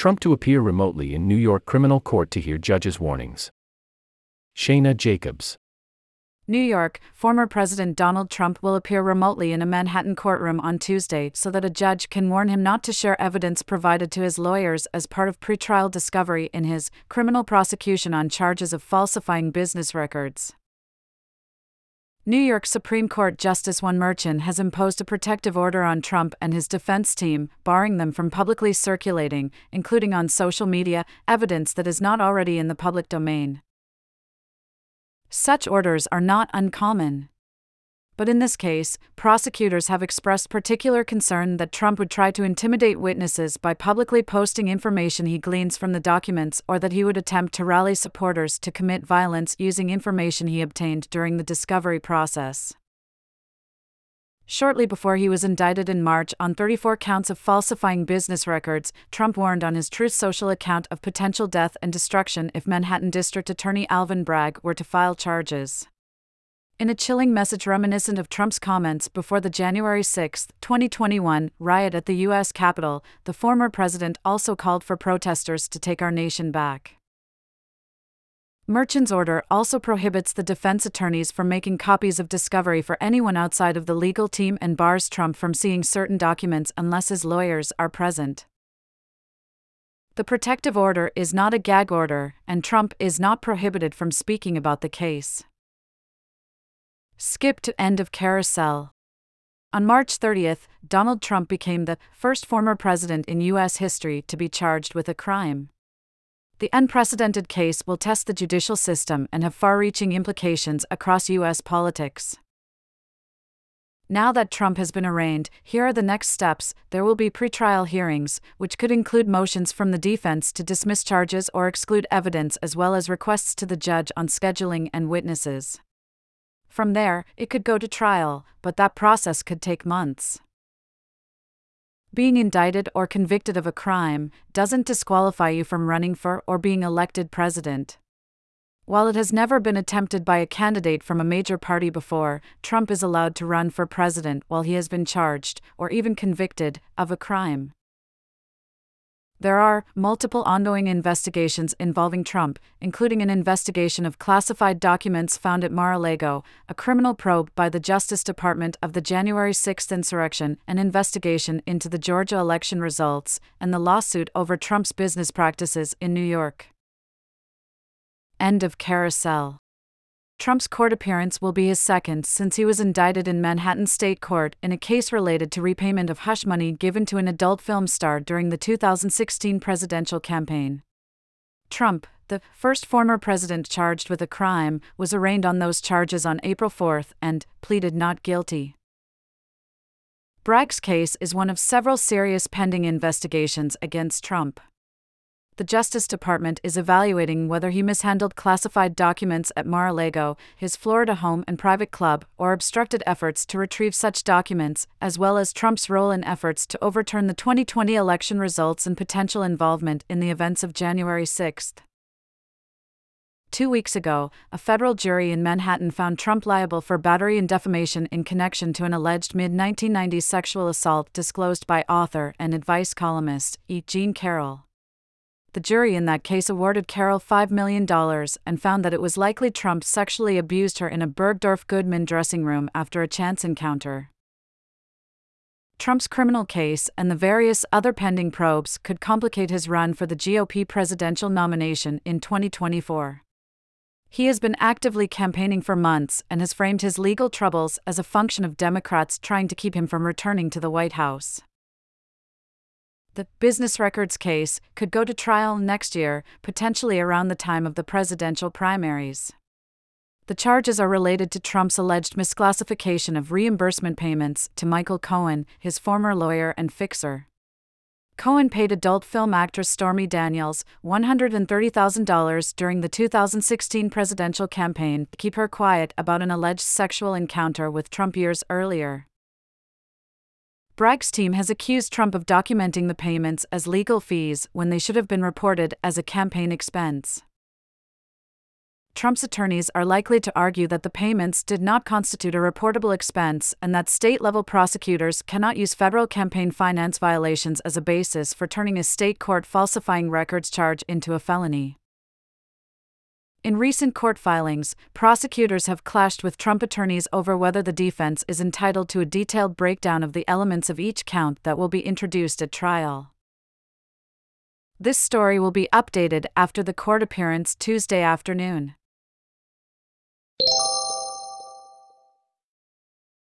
Trump to appear remotely in New York criminal court to hear judges' warnings. Shayna Jacobs. New York, former President Donald Trump will appear remotely in a Manhattan courtroom on Tuesday so that a judge can warn him not to share evidence provided to his lawyers as part of pretrial discovery in his criminal prosecution on charges of falsifying business records. New York Supreme Court Justice Juan Merchan has imposed a protective order on Trump and his defense team, barring them from publicly circulating, including on social media, evidence that is not already in the public domain. Such orders are not uncommon. But in this case, prosecutors have expressed particular concern that Trump would try to intimidate witnesses by publicly posting information he gleans from the documents or that he would attempt to rally supporters to commit violence using information he obtained during the discovery process. Shortly before he was indicted in March on 34 counts of falsifying business records, Trump warned on his Truth Social account of potential death and destruction if Manhattan District Attorney Alvin Bragg were to file charges. In a chilling message reminiscent of Trump's comments before the January 6, 2021, riot at the U.S. Capitol, the former president also called for protesters to take our nation back. Merchan's order also prohibits the defense attorneys from making copies of discovery for anyone outside of the legal team and bars Trump from seeing certain documents unless his lawyers are present. The protective order is not a gag order, and Trump is not prohibited from speaking about the case. Skip to end of carousel. On March 30, Donald Trump became the first former president in U.S. history to be charged with a crime. The unprecedented case will test the judicial system and have far reaching implications across U.S. politics. Now that Trump has been arraigned, here are the next steps. There will be pretrial hearings, which could include motions from the defense to dismiss charges or exclude evidence, as well as requests to the judge on scheduling and witnesses. From there, it could go to trial, but that process could take months. Being indicted or convicted of a crime doesn't disqualify you from running for or being elected president. While it has never been attempted by a candidate from a major party before, Trump is allowed to run for president while he has been charged, or even convicted, of a crime. There are multiple ongoing investigations involving Trump, including an investigation of classified documents found at Mar a Lago, a criminal probe by the Justice Department of the January 6 insurrection, an investigation into the Georgia election results, and the lawsuit over Trump's business practices in New York. End of carousel. Trump's court appearance will be his second since he was indicted in Manhattan State Court in a case related to repayment of hush money given to an adult film star during the 2016 presidential campaign. Trump, the first former president charged with a crime, was arraigned on those charges on April 4 and pleaded not guilty. Bragg's case is one of several serious pending investigations against Trump the Justice Department is evaluating whether he mishandled classified documents at Mar a Lago, his Florida home and private club, or obstructed efforts to retrieve such documents, as well as Trump's role in efforts to overturn the 2020 election results and potential involvement in the events of January 6. Two weeks ago, a federal jury in Manhattan found Trump liable for battery and defamation in connection to an alleged mid 1990s sexual assault disclosed by author and advice columnist E. Jean Carroll the jury in that case awarded Carroll $5 million and found that it was likely Trump sexually abused her in a Bergdorf Goodman dressing room after a chance encounter. Trump's criminal case and the various other pending probes could complicate his run for the GOP presidential nomination in 2024. He has been actively campaigning for months and has framed his legal troubles as a function of Democrats trying to keep him from returning to the White House. The business records case could go to trial next year, potentially around the time of the presidential primaries. The charges are related to Trump's alleged misclassification of reimbursement payments to Michael Cohen, his former lawyer and fixer. Cohen paid adult film actress Stormy Daniels $130,000 during the 2016 presidential campaign to keep her quiet about an alleged sexual encounter with Trump years earlier. Bragg's team has accused Trump of documenting the payments as legal fees when they should have been reported as a campaign expense. Trump's attorneys are likely to argue that the payments did not constitute a reportable expense and that state level prosecutors cannot use federal campaign finance violations as a basis for turning a state court falsifying records charge into a felony. In recent court filings, prosecutors have clashed with Trump attorneys over whether the defense is entitled to a detailed breakdown of the elements of each count that will be introduced at trial. This story will be updated after the court appearance Tuesday afternoon.